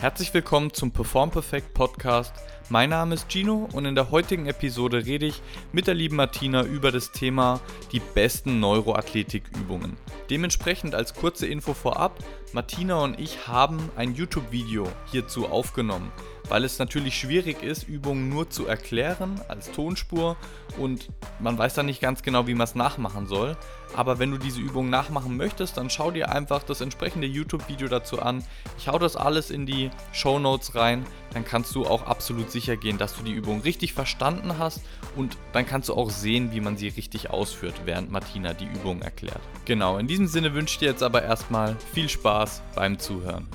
Herzlich willkommen zum Perform Perfect Podcast. Mein Name ist Gino und in der heutigen Episode rede ich mit der lieben Martina über das Thema die besten Neuroathletikübungen. Dementsprechend als kurze Info vorab, Martina und ich haben ein YouTube-Video hierzu aufgenommen weil es natürlich schwierig ist, Übungen nur zu erklären als Tonspur und man weiß dann nicht ganz genau, wie man es nachmachen soll. Aber wenn du diese Übung nachmachen möchtest, dann schau dir einfach das entsprechende YouTube-Video dazu an. Ich hau das alles in die Show Notes rein, dann kannst du auch absolut sicher gehen, dass du die Übung richtig verstanden hast und dann kannst du auch sehen, wie man sie richtig ausführt, während Martina die Übung erklärt. Genau, in diesem Sinne wünsche ich dir jetzt aber erstmal viel Spaß beim Zuhören.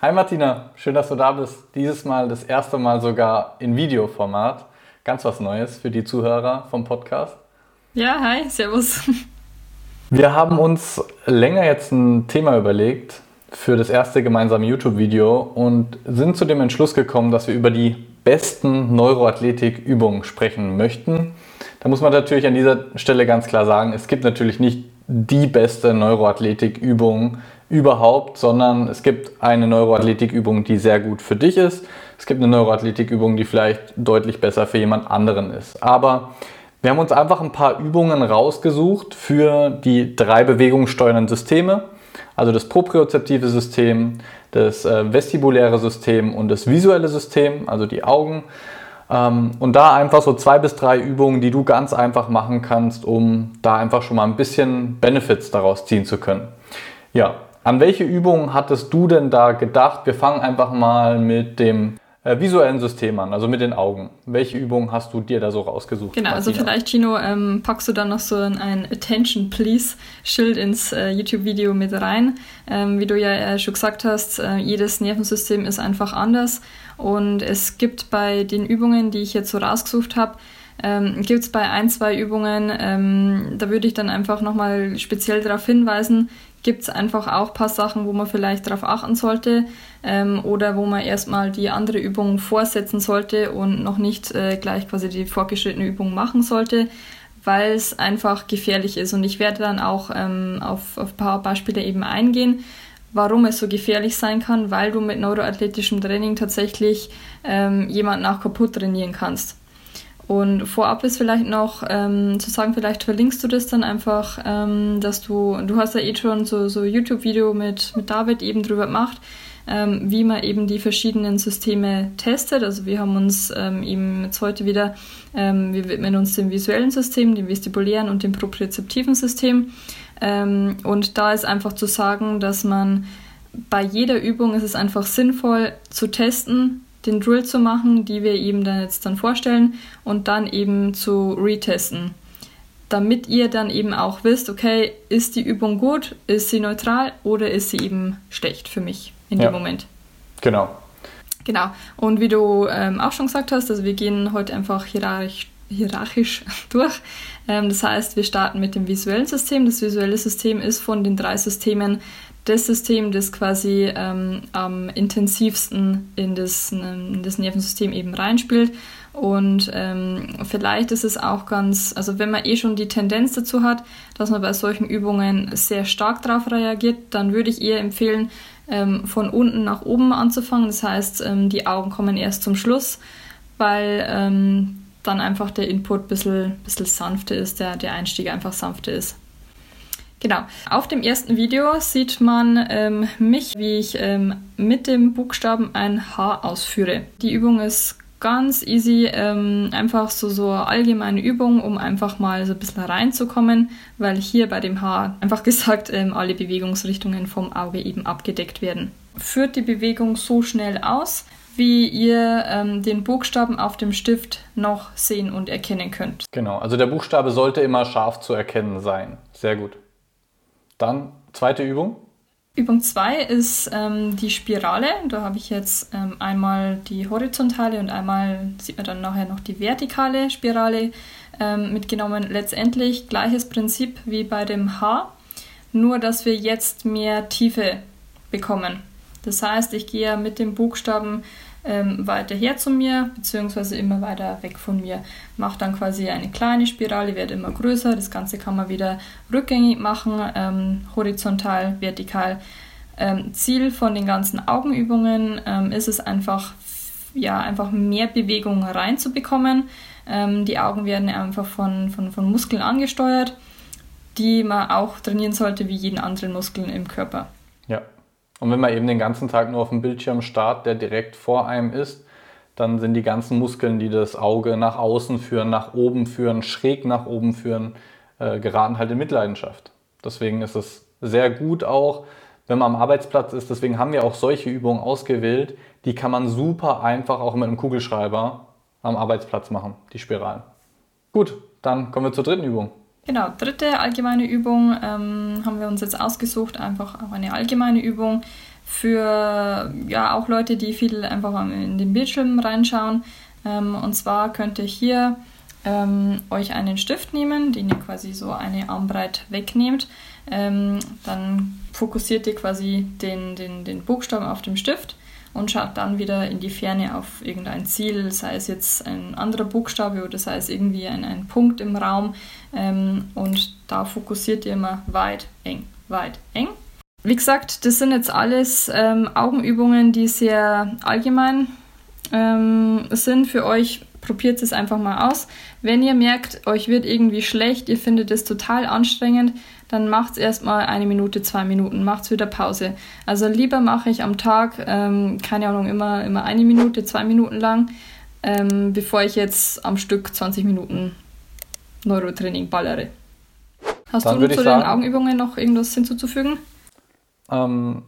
Hi Martina, schön, dass du da bist. Dieses Mal das erste Mal sogar in Videoformat. Ganz was Neues für die Zuhörer vom Podcast. Ja, hi, servus. Wir haben uns länger jetzt ein Thema überlegt für das erste gemeinsame YouTube-Video und sind zu dem Entschluss gekommen, dass wir über die besten Neuroathletik-Übungen sprechen möchten. Da muss man natürlich an dieser Stelle ganz klar sagen, es gibt natürlich nicht die beste Neuroathletik-Übung, überhaupt, sondern es gibt eine Neuroathletikübung, die sehr gut für dich ist. Es gibt eine Neuroathletikübung, die vielleicht deutlich besser für jemand anderen ist. Aber wir haben uns einfach ein paar Übungen rausgesucht für die drei bewegungssteuernden Systeme, also das propriozeptive System, das äh, vestibuläre System und das visuelle System, also die Augen. Ähm, und da einfach so zwei bis drei Übungen, die du ganz einfach machen kannst, um da einfach schon mal ein bisschen Benefits daraus ziehen zu können. Ja, an welche Übungen hattest du denn da gedacht? Wir fangen einfach mal mit dem äh, visuellen System an, also mit den Augen. Welche Übungen hast du dir da so rausgesucht? Genau, also Martina? also vielleicht, Gino, ähm, packst du dann noch so ein Attention Please Schild ins äh, YouTube-Video mit rein. Ähm, wie du ja äh, schon gesagt hast, äh, jedes Nervensystem ist einfach anders und es gibt bei den Übungen, die ich jetzt so rausgesucht habe, ähm, gibt es bei ein, zwei Übungen, ähm, da würde ich dann einfach nochmal speziell darauf hinweisen, gibt es einfach auch ein paar Sachen, wo man vielleicht darauf achten sollte ähm, oder wo man erstmal die andere Übung vorsetzen sollte und noch nicht äh, gleich quasi die fortgeschrittene Übung machen sollte, weil es einfach gefährlich ist. Und ich werde dann auch ähm, auf, auf ein paar Beispiele eben eingehen, warum es so gefährlich sein kann, weil du mit neuroathletischem Training tatsächlich ähm, jemanden auch kaputt trainieren kannst. Und vorab ist vielleicht noch ähm, zu sagen, vielleicht verlinkst du das dann einfach, ähm, dass du, du hast ja eh schon so, so YouTube-Video mit, mit David eben drüber gemacht, ähm, wie man eben die verschiedenen Systeme testet. Also wir haben uns ähm, eben jetzt heute wieder, ähm, wir widmen uns dem visuellen System, dem vestibulären und dem propriozeptiven System. Ähm, und da ist einfach zu sagen, dass man bei jeder Übung ist es einfach sinnvoll zu testen, den Drill zu machen, die wir eben dann jetzt dann vorstellen und dann eben zu retesten. Damit ihr dann eben auch wisst, okay, ist die Übung gut, ist sie neutral oder ist sie eben schlecht für mich in ja. dem Moment. Genau. Genau. Und wie du ähm, auch schon gesagt hast, also wir gehen heute einfach hierarchisch, hierarchisch durch. Ähm, das heißt, wir starten mit dem visuellen System. Das visuelle System ist von den drei Systemen das System, das quasi ähm, am intensivsten in das, in das Nervensystem eben reinspielt. Und ähm, vielleicht ist es auch ganz, also wenn man eh schon die Tendenz dazu hat, dass man bei solchen Übungen sehr stark darauf reagiert, dann würde ich eher empfehlen, ähm, von unten nach oben anzufangen. Das heißt, ähm, die Augen kommen erst zum Schluss, weil ähm, dann einfach der Input ein bisschen, bisschen sanfter ist, der, der Einstieg einfach sanfter ist. Genau. Auf dem ersten Video sieht man ähm, mich, wie ich ähm, mit dem Buchstaben ein H ausführe. Die Übung ist ganz easy, ähm, einfach so, so allgemeine Übung, um einfach mal so ein bisschen reinzukommen, weil hier bei dem H einfach gesagt ähm, alle Bewegungsrichtungen vom Auge eben abgedeckt werden. Führt die Bewegung so schnell aus, wie ihr ähm, den Buchstaben auf dem Stift noch sehen und erkennen könnt. Genau, also der Buchstabe sollte immer scharf zu erkennen sein. Sehr gut. Dann zweite Übung. Übung 2 ist ähm, die Spirale. Da habe ich jetzt ähm, einmal die horizontale und einmal sieht man dann nachher noch die vertikale Spirale ähm, mitgenommen. Letztendlich gleiches Prinzip wie bei dem H, nur dass wir jetzt mehr Tiefe bekommen. Das heißt, ich gehe mit dem Buchstaben ähm, weiter her zu mir, beziehungsweise immer weiter weg von mir. Mache dann quasi eine kleine Spirale, wird immer größer. Das Ganze kann man wieder rückgängig machen, ähm, horizontal, vertikal. Ähm, Ziel von den ganzen Augenübungen ähm, ist es einfach, ja, einfach mehr Bewegung reinzubekommen. Ähm, die Augen werden einfach von, von, von Muskeln angesteuert, die man auch trainieren sollte wie jeden anderen Muskeln im Körper. Ja. Und wenn man eben den ganzen Tag nur auf dem Bildschirm starrt, der direkt vor einem ist, dann sind die ganzen Muskeln, die das Auge nach außen führen, nach oben führen, schräg nach oben führen, äh, geraten halt in Mitleidenschaft. Deswegen ist es sehr gut auch, wenn man am Arbeitsplatz ist. Deswegen haben wir auch solche Übungen ausgewählt. Die kann man super einfach auch mit einem Kugelschreiber am Arbeitsplatz machen, die Spiralen. Gut, dann kommen wir zur dritten Übung. Genau, dritte allgemeine Übung ähm, haben wir uns jetzt ausgesucht, einfach auch eine allgemeine Übung für ja auch Leute, die viel einfach in den Bildschirm reinschauen. Ähm, und zwar könnt ihr hier ähm, euch einen Stift nehmen, den ihr quasi so eine Armbreit wegnehmt. Ähm, dann fokussiert ihr quasi den, den, den Buchstaben auf dem Stift und schaut dann wieder in die Ferne auf irgendein Ziel, sei es jetzt ein anderer Buchstabe oder sei es irgendwie ein, ein Punkt im Raum. Ähm, und da fokussiert ihr immer weit, eng, weit, eng. Wie gesagt, das sind jetzt alles ähm, Augenübungen, die sehr allgemein ähm, sind für euch. Probiert es einfach mal aus. Wenn ihr merkt, euch wird irgendwie schlecht, ihr findet es total anstrengend, dann macht es erstmal eine Minute, zwei Minuten, macht es wieder Pause. Also lieber mache ich am Tag, ähm, keine Ahnung, immer, immer eine Minute, zwei Minuten lang, ähm, bevor ich jetzt am Stück 20 Minuten Neurotraining ballere. Hast dann du zu den Augenübungen noch irgendwas hinzuzufügen? Ähm,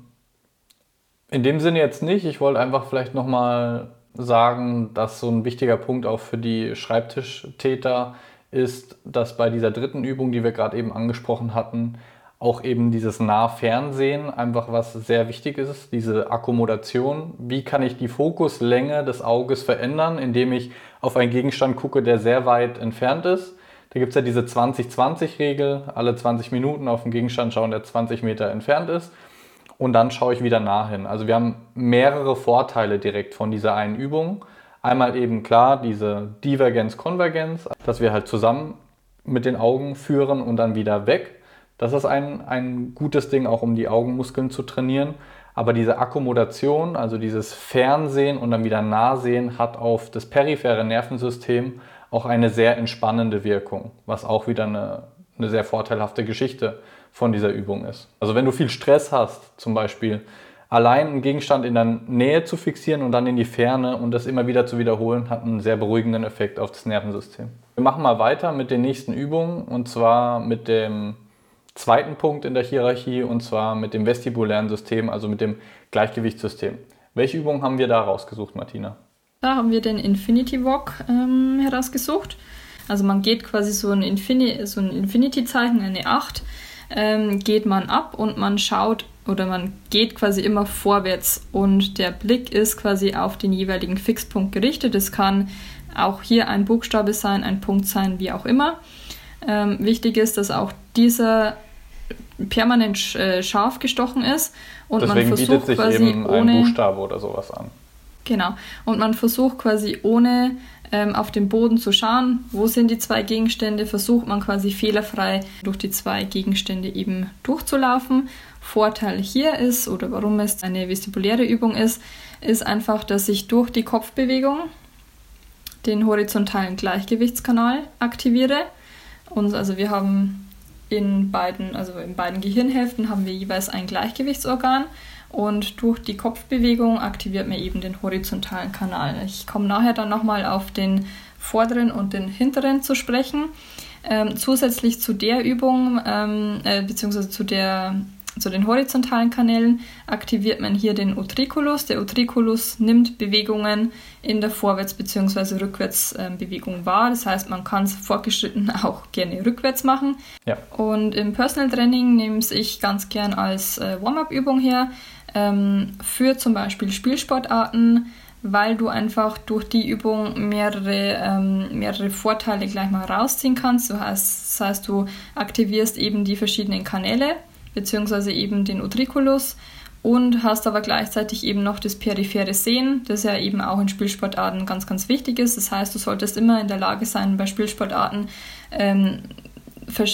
in dem Sinne jetzt nicht. Ich wollte einfach vielleicht nochmal sagen, dass so ein wichtiger Punkt auch für die Schreibtischtäter ist, dass bei dieser dritten Übung, die wir gerade eben angesprochen hatten, auch eben dieses Nahfernsehen einfach was sehr wichtig ist, diese Akkommodation. Wie kann ich die Fokuslänge des Auges verändern, indem ich auf einen Gegenstand gucke, der sehr weit entfernt ist? Da gibt es ja diese 20-20-Regel, alle 20 Minuten auf den Gegenstand schauen, der 20 Meter entfernt ist. Und dann schaue ich wieder nah hin. Also wir haben mehrere Vorteile direkt von dieser einen Übung. Einmal eben klar diese Divergenz, Konvergenz, dass wir halt zusammen mit den Augen führen und dann wieder weg. Das ist ein, ein gutes Ding, auch um die Augenmuskeln zu trainieren. Aber diese Akkommodation, also dieses Fernsehen und dann wieder Nahsehen, hat auf das periphere Nervensystem auch eine sehr entspannende Wirkung, was auch wieder eine, eine sehr vorteilhafte Geschichte von dieser Übung ist. Also wenn du viel Stress hast, zum Beispiel, allein einen Gegenstand in der Nähe zu fixieren und dann in die Ferne und das immer wieder zu wiederholen, hat einen sehr beruhigenden Effekt auf das Nervensystem. Wir machen mal weiter mit den nächsten Übungen und zwar mit dem zweiten Punkt in der Hierarchie und zwar mit dem vestibulären System, also mit dem Gleichgewichtssystem. Welche Übungen haben wir da rausgesucht, Martina? Da haben wir den Infinity Walk ähm, herausgesucht. Also man geht quasi so ein, Infini so ein Infinity-Zeichen, eine 8, ähm, geht man ab und man schaut oder man geht quasi immer vorwärts und der Blick ist quasi auf den jeweiligen Fixpunkt gerichtet. Es kann auch hier ein Buchstabe sein, ein Punkt sein, wie auch immer. Ähm, wichtig ist, dass auch dieser permanent äh, scharf gestochen ist und Deswegen man versucht sich quasi eben ohne ein Buchstabe oder sowas an. Genau. Und man versucht quasi ohne ähm, auf den Boden zu schauen, wo sind die zwei Gegenstände, versucht man quasi fehlerfrei durch die zwei Gegenstände eben durchzulaufen Vorteil hier ist oder warum es eine vestibuläre Übung ist, ist einfach, dass ich durch die Kopfbewegung den horizontalen Gleichgewichtskanal aktiviere. Und also wir haben in beiden, also in beiden Gehirnhälften haben wir jeweils ein Gleichgewichtsorgan und durch die Kopfbewegung aktiviert man eben den horizontalen Kanal. Ich komme nachher dann nochmal auf den vorderen und den hinteren zu sprechen. Ähm, zusätzlich zu der Übung, ähm, äh, beziehungsweise zu der zu den horizontalen Kanälen aktiviert man hier den Utriculus. Der Utriculus nimmt Bewegungen in der Vorwärts- bzw. Rückwärtsbewegung wahr. Das heißt, man kann es fortgeschritten auch gerne rückwärts machen. Ja. Und im Personal Training nehme ich ganz gern als äh, Warm-up-Übung her ähm, für zum Beispiel Spielsportarten weil du einfach durch die Übung mehrere, ähm, mehrere Vorteile gleich mal rausziehen kannst. Das heißt, das heißt, du aktivierst eben die verschiedenen Kanäle beziehungsweise eben den Utriculus und hast aber gleichzeitig eben noch das periphere Sehen, das ja eben auch in Spielsportarten ganz, ganz wichtig ist. Das heißt, du solltest immer in der Lage sein, bei Spielsportarten ähm,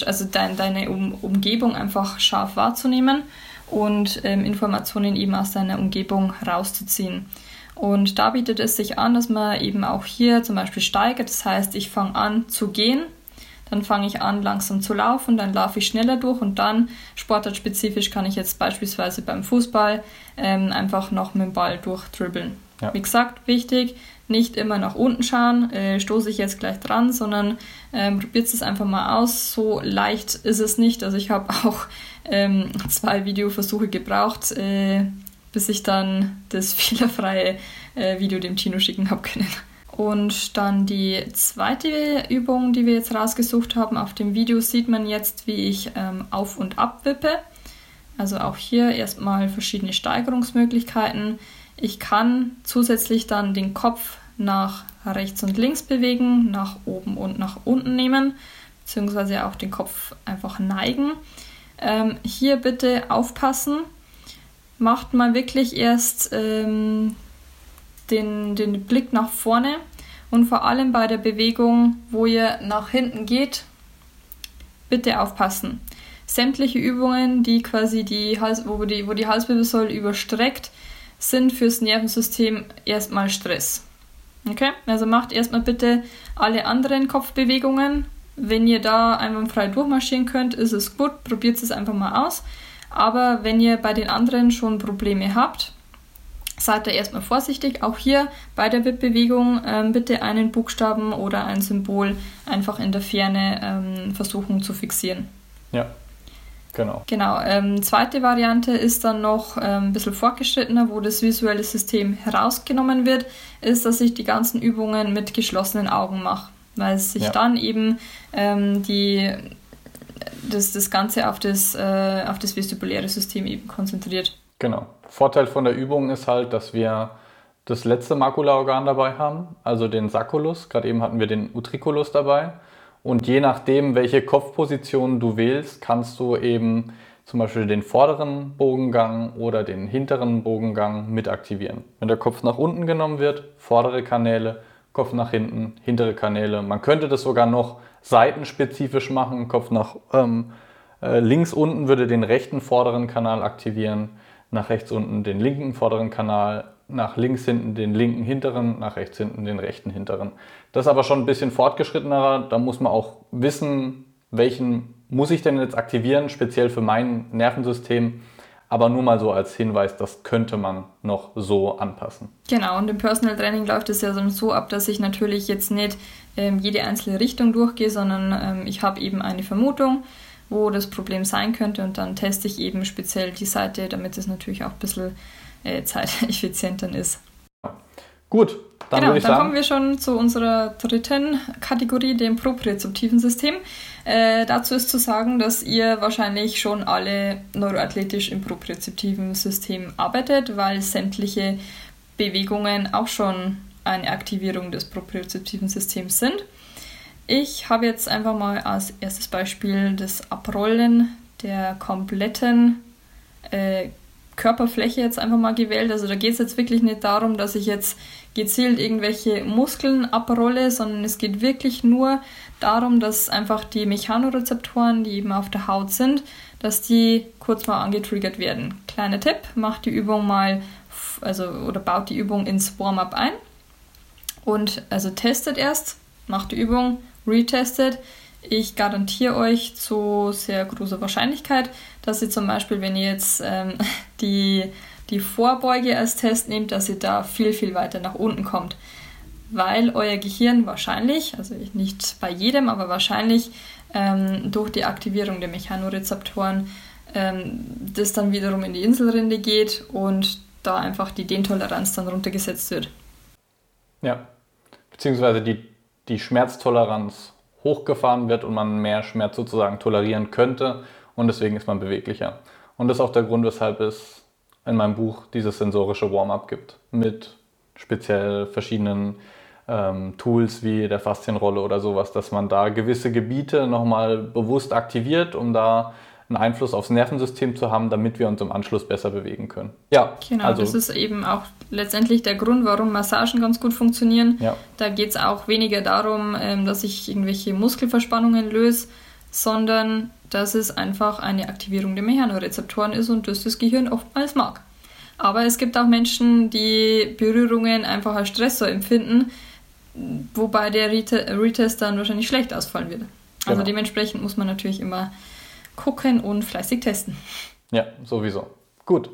also dein, deine um Umgebung einfach scharf wahrzunehmen. und ähm, Informationen eben aus seiner Umgebung rauszuziehen. Und da bietet es sich an, dass man eben auch hier zum Beispiel steigert. Das heißt, ich fange an zu gehen, dann fange ich an langsam zu laufen, dann laufe ich schneller durch und dann sportartspezifisch kann ich jetzt beispielsweise beim Fußball ähm, einfach noch mit dem Ball durchdribbeln. Ja. Wie gesagt, wichtig, nicht immer nach unten schauen, äh, stoße ich jetzt gleich dran, sondern ähm, probiert es einfach mal aus. So leicht ist es nicht. Also ich habe auch ähm, zwei Videoversuche gebraucht, äh, bis ich dann das fehlerfreie äh, Video dem Tino schicken habe können. Und dann die zweite Übung, die wir jetzt rausgesucht haben, auf dem Video sieht man jetzt, wie ich ähm, auf und ab wippe. Also auch hier erstmal verschiedene Steigerungsmöglichkeiten. Ich kann zusätzlich dann den Kopf nach rechts und links bewegen, nach oben und nach unten nehmen, beziehungsweise auch den Kopf einfach neigen. Ähm, hier bitte aufpassen. Macht mal wirklich erst ähm, den, den Blick nach vorne und vor allem bei der Bewegung, wo ihr nach hinten geht, bitte aufpassen. Sämtliche Übungen, die quasi die Hals, wo die, wo die Halswirbelsäule überstreckt, sind fürs Nervensystem erstmal Stress. Okay? Also macht erstmal bitte alle anderen Kopfbewegungen. Wenn ihr da einwandfrei durchmarschieren könnt, ist es gut. Probiert es einfach mal aus. Aber wenn ihr bei den anderen schon Probleme habt, seid da erstmal vorsichtig. Auch hier bei der WIP-Bewegung ähm, bitte einen Buchstaben oder ein Symbol einfach in der Ferne ähm, versuchen zu fixieren. Ja, Genau. Genau. Ähm, zweite Variante ist dann noch ähm, ein bisschen fortgeschrittener, wo das visuelle System herausgenommen wird, ist, dass ich die ganzen Übungen mit geschlossenen Augen mache, weil sich ja. dann eben ähm, die, das, das Ganze auf das, äh, auf das vestibuläre System eben konzentriert. Genau. Vorteil von der Übung ist halt, dass wir das letzte Makulaorgan dabei haben, also den Sacculus. Gerade eben hatten wir den Utriculus dabei. Und je nachdem, welche Kopfposition du wählst, kannst du eben zum Beispiel den vorderen Bogengang oder den hinteren Bogengang mit aktivieren. Wenn der Kopf nach unten genommen wird, vordere Kanäle, Kopf nach hinten, hintere Kanäle. Man könnte das sogar noch seitenspezifisch machen. Kopf nach ähm, äh, links unten würde den rechten vorderen Kanal aktivieren, nach rechts unten den linken vorderen Kanal, nach links hinten den linken hinteren, nach rechts hinten den rechten hinteren. Das ist aber schon ein bisschen fortgeschrittener. Da muss man auch wissen, welchen muss ich denn jetzt aktivieren, speziell für mein Nervensystem. Aber nur mal so als Hinweis, das könnte man noch so anpassen. Genau, und im Personal Training läuft es ja so ab, dass ich natürlich jetzt nicht ähm, jede einzelne Richtung durchgehe, sondern ähm, ich habe eben eine Vermutung, wo das Problem sein könnte und dann teste ich eben speziell die Seite, damit es natürlich auch ein bisschen äh, zeiteffizient dann ist. Gut, dann genau, dann sagen, kommen wir schon zu unserer dritten Kategorie, dem propriozeptiven System. Äh, dazu ist zu sagen, dass ihr wahrscheinlich schon alle neuroathletisch im propriozeptiven System arbeitet, weil sämtliche Bewegungen auch schon eine Aktivierung des propriozeptiven Systems sind. Ich habe jetzt einfach mal als erstes Beispiel das Abrollen der kompletten äh, Körperfläche jetzt einfach mal gewählt. Also da geht es jetzt wirklich nicht darum, dass ich jetzt gezielt irgendwelche Muskeln abrolle, sondern es geht wirklich nur darum, dass einfach die Mechanorezeptoren, die eben auf der Haut sind, dass die kurz mal angetriggert werden. Kleiner Tipp, macht die Übung mal, also oder baut die Übung ins Warm-up ein und also testet erst, macht die Übung, retestet. Ich garantiere euch zu sehr großer Wahrscheinlichkeit, dass ihr zum Beispiel, wenn ihr jetzt ähm, die, die Vorbeuge als Test nehmt, dass ihr da viel, viel weiter nach unten kommt. Weil euer Gehirn wahrscheinlich, also nicht bei jedem, aber wahrscheinlich ähm, durch die Aktivierung der Mechanorezeptoren ähm, das dann wiederum in die Inselrinde geht und da einfach die Dehntoleranz dann runtergesetzt wird. Ja, beziehungsweise die, die Schmerztoleranz hochgefahren wird und man mehr Schmerz sozusagen tolerieren könnte und deswegen ist man beweglicher. Und das ist auch der Grund, weshalb es in meinem Buch dieses sensorische Warm-up gibt mit speziell verschiedenen ähm, Tools wie der Faszienrolle oder sowas, dass man da gewisse Gebiete nochmal bewusst aktiviert, um da einen Einfluss aufs Nervensystem zu haben, damit wir uns im Anschluss besser bewegen können. Ja, genau. Also, das ist eben auch letztendlich der Grund, warum Massagen ganz gut funktionieren. Ja. Da geht es auch weniger darum, ähm, dass ich irgendwelche Muskelverspannungen löse, sondern dass es einfach eine Aktivierung der Mechanorezeptoren ist und das das Gehirn oftmals mag. Aber es gibt auch Menschen, die Berührungen einfach als Stressor empfinden, wobei der Retest dann wahrscheinlich schlecht ausfallen wird. Also genau. dementsprechend muss man natürlich immer gucken und fleißig testen. Ja, sowieso. Gut.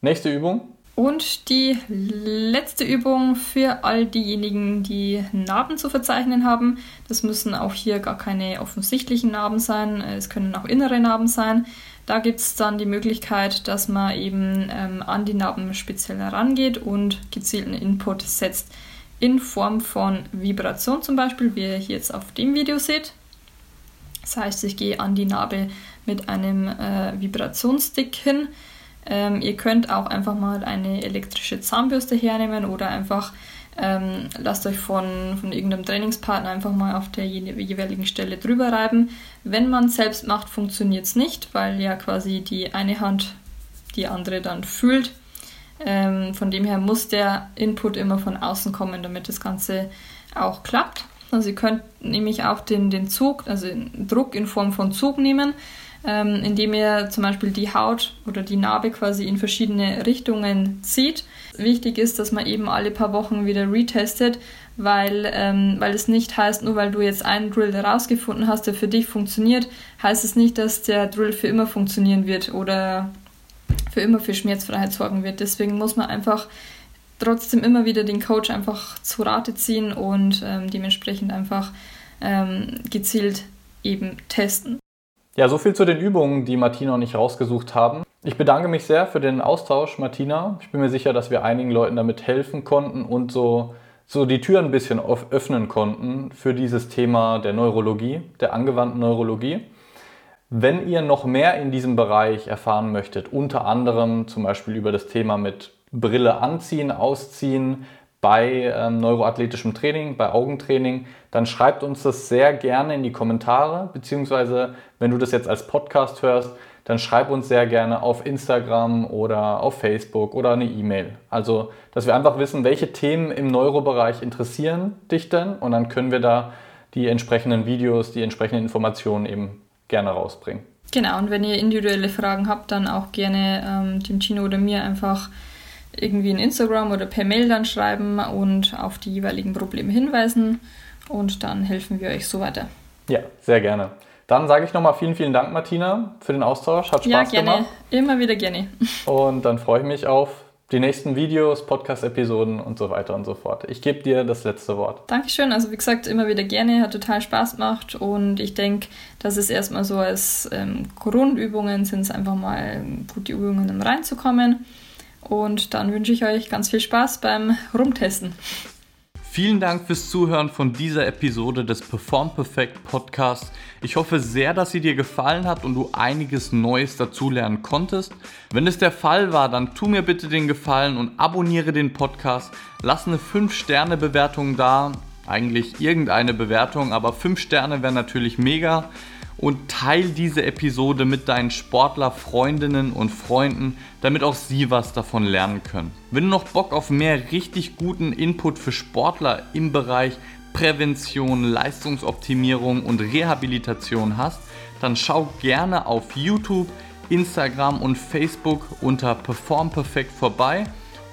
Nächste Übung. Und die letzte Übung für all diejenigen, die Narben zu verzeichnen haben. Das müssen auch hier gar keine offensichtlichen Narben sein. Es können auch innere Narben sein. Da gibt es dann die Möglichkeit, dass man eben ähm, an die Narben speziell herangeht und gezielten Input setzt. In Form von Vibration zum Beispiel, wie ihr hier jetzt auf dem Video seht. Das heißt, ich gehe an die Narbe mit einem äh, Vibrationsstick hin ähm, ihr könnt auch einfach mal eine elektrische Zahnbürste hernehmen oder einfach ähm, lasst euch von, von irgendeinem Trainingspartner einfach mal auf der jeweiligen Stelle drüber reiben. Wenn man es selbst macht, funktioniert es nicht, weil ja quasi die eine Hand die andere dann fühlt. Ähm, von dem her muss der Input immer von außen kommen, damit das Ganze auch klappt. Also ihr könnt nämlich auch den, den Zug, also den Druck in Form von Zug nehmen ähm, indem ihr zum Beispiel die Haut oder die Narbe quasi in verschiedene Richtungen zieht. Wichtig ist, dass man eben alle paar Wochen wieder retestet, weil, ähm, weil es nicht heißt, nur weil du jetzt einen Drill herausgefunden hast, der für dich funktioniert, heißt es nicht, dass der Drill für immer funktionieren wird oder für immer für Schmerzfreiheit sorgen wird. Deswegen muss man einfach trotzdem immer wieder den Coach einfach zu Rate ziehen und ähm, dementsprechend einfach ähm, gezielt eben testen. Ja, so viel zu den Übungen, die Martina und ich rausgesucht haben. Ich bedanke mich sehr für den Austausch, Martina. Ich bin mir sicher, dass wir einigen Leuten damit helfen konnten und so, so die Tür ein bisschen öffnen konnten für dieses Thema der Neurologie, der angewandten Neurologie. Wenn ihr noch mehr in diesem Bereich erfahren möchtet, unter anderem zum Beispiel über das Thema mit Brille anziehen, ausziehen, bei ähm, neuroathletischem Training, bei Augentraining, dann schreibt uns das sehr gerne in die Kommentare, beziehungsweise wenn du das jetzt als Podcast hörst, dann schreib uns sehr gerne auf Instagram oder auf Facebook oder eine E-Mail. Also, dass wir einfach wissen, welche Themen im Neurobereich interessieren dich denn und dann können wir da die entsprechenden Videos, die entsprechenden Informationen eben gerne rausbringen. Genau, und wenn ihr individuelle Fragen habt, dann auch gerne ähm, dem Chino oder mir einfach irgendwie in Instagram oder per Mail dann schreiben und auf die jeweiligen Probleme hinweisen und dann helfen wir euch so weiter. Ja, sehr gerne. Dann sage ich nochmal vielen, vielen Dank, Martina, für den Austausch. Hat Spaß ja, gerne. gemacht. Immer wieder gerne. Und dann freue ich mich auf die nächsten Videos, Podcast-Episoden und so weiter und so fort. Ich gebe dir das letzte Wort. Dankeschön. Also wie gesagt, immer wieder gerne, hat total Spaß gemacht und ich denke, dass es erstmal so als ähm, Grundübungen sind es einfach mal gute Übungen, um reinzukommen. Und dann wünsche ich euch ganz viel Spaß beim Rumtesten. Vielen Dank fürs Zuhören von dieser Episode des Perform Perfect Podcasts. Ich hoffe sehr, dass sie dir gefallen hat und du einiges Neues dazulernen konntest. Wenn es der Fall war, dann tu mir bitte den Gefallen und abonniere den Podcast. Lass eine 5-Sterne-Bewertung da. Eigentlich irgendeine Bewertung, aber 5 Sterne wären natürlich mega und teil diese Episode mit deinen Sportlerfreundinnen und Freunden, damit auch sie was davon lernen können. Wenn du noch Bock auf mehr richtig guten Input für Sportler im Bereich Prävention, Leistungsoptimierung und Rehabilitation hast, dann schau gerne auf YouTube, Instagram und Facebook unter Perform Perfect vorbei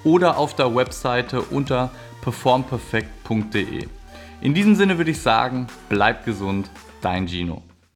oder auf der Webseite unter performperfect.de. In diesem Sinne würde ich sagen, bleib gesund, dein Gino.